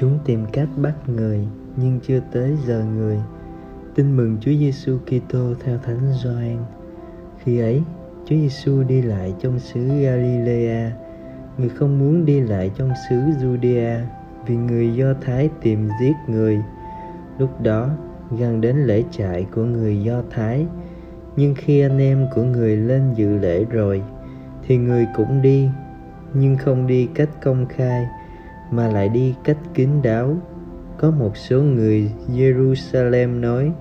Chúng tìm cách bắt người nhưng chưa tới giờ người. Tin mừng Chúa Giêsu Kitô theo Thánh Gioan. Khi ấy, Chúa Giêsu đi lại trong xứ Galilea. Người không muốn đi lại trong xứ Judea vì người Do Thái tìm giết người. Lúc đó, gần đến lễ trại của người Do Thái, nhưng khi anh em của người lên dự lễ rồi, thì người cũng đi, nhưng không đi cách công khai mà lại đi cách kín đáo. Có một số người jerusalem nói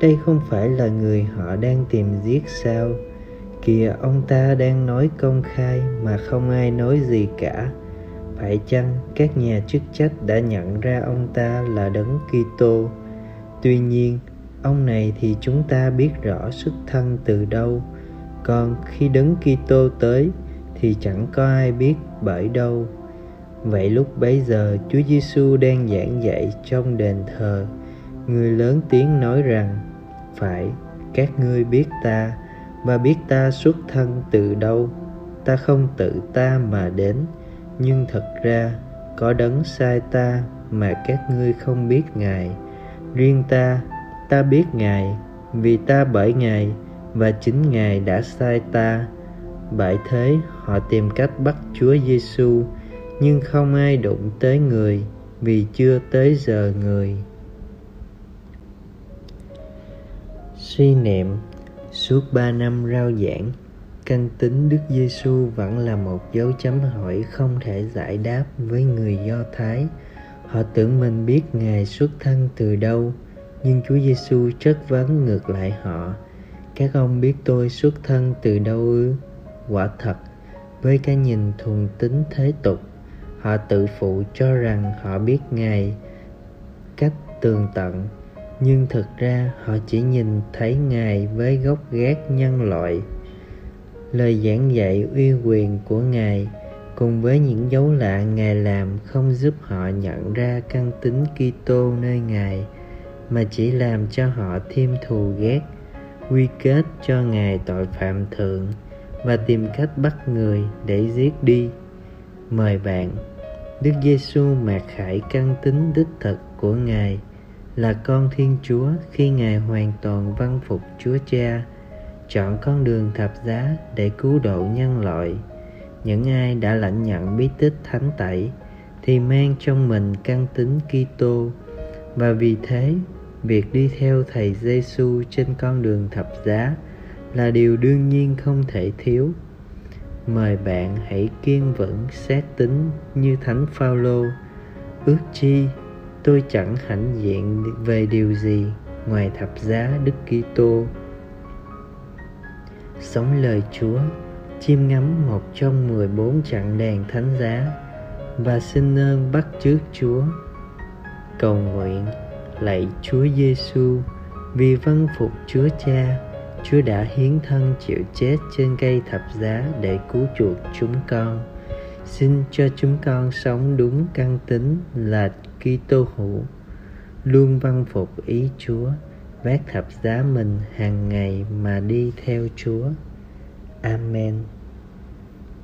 đây không phải là người họ đang tìm giết sao? Kìa ông ta đang nói công khai mà không ai nói gì cả. Phải chăng các nhà chức trách đã nhận ra ông ta là đấng Kitô? Tuy nhiên ông này thì chúng ta biết rõ xuất thân từ đâu. Còn khi đấng Kitô tới thì chẳng có ai biết bởi đâu. Vậy lúc bấy giờ Chúa Giêsu đang giảng dạy trong đền thờ. Người lớn tiếng nói rằng Phải, các ngươi biết ta Và biết ta xuất thân từ đâu. Ta không tự ta mà đến Nhưng thật ra có đấng sai ta Mà các ngươi không biết Ngài. Riêng ta, ta biết Ngài Vì ta bởi Ngài Và chính Ngài đã sai ta Bởi thế họ tìm cách bắt Chúa Giêsu nhưng không ai đụng tới người vì chưa tới giờ người suy niệm suốt ba năm rao giảng căn tính Đức Giêsu vẫn là một dấu chấm hỏi không thể giải đáp với người Do Thái. Họ tưởng mình biết Ngài xuất thân từ đâu, nhưng Chúa Giêsu chất vấn ngược lại họ. Các ông biết tôi xuất thân từ đâu ư? Quả thật, với cái nhìn thuần tính thế tục, họ tự phụ cho rằng họ biết ngài cách tường tận nhưng thực ra họ chỉ nhìn thấy ngài với gốc gác nhân loại lời giảng dạy uy quyền của ngài cùng với những dấu lạ ngài làm không giúp họ nhận ra căn tính Kitô nơi ngài mà chỉ làm cho họ thêm thù ghét quy kết cho ngài tội phạm thượng và tìm cách bắt người để giết đi mời bạn Đức Giêsu mạc khải căn tính đích thực của Ngài là con Thiên Chúa khi Ngài hoàn toàn văn phục Chúa Cha, chọn con đường thập giá để cứu độ nhân loại. Những ai đã lãnh nhận bí tích thánh tẩy thì mang trong mình căn tính Kitô và vì thế việc đi theo thầy Giêsu trên con đường thập giá là điều đương nhiên không thể thiếu. Mời bạn hãy kiên vững xét tính như thánh phaolô. Ước chi, tôi chẳng hãnh diện về điều gì ngoài thập giá đức kitô. Sống lời chúa chiêm ngắm một trong mười bốn chặng đèn thánh giá và xin ơn bắt chước chúa. Cầu nguyện lạy chúa giêsu vì vâng phục chúa cha Chúa đã hiến thân chịu chết trên cây thập giá để cứu chuộc chúng con. Xin cho chúng con sống đúng căn tính là Kitô hữu, luôn văn phục ý Chúa, vác thập giá mình hàng ngày mà đi theo Chúa. Amen.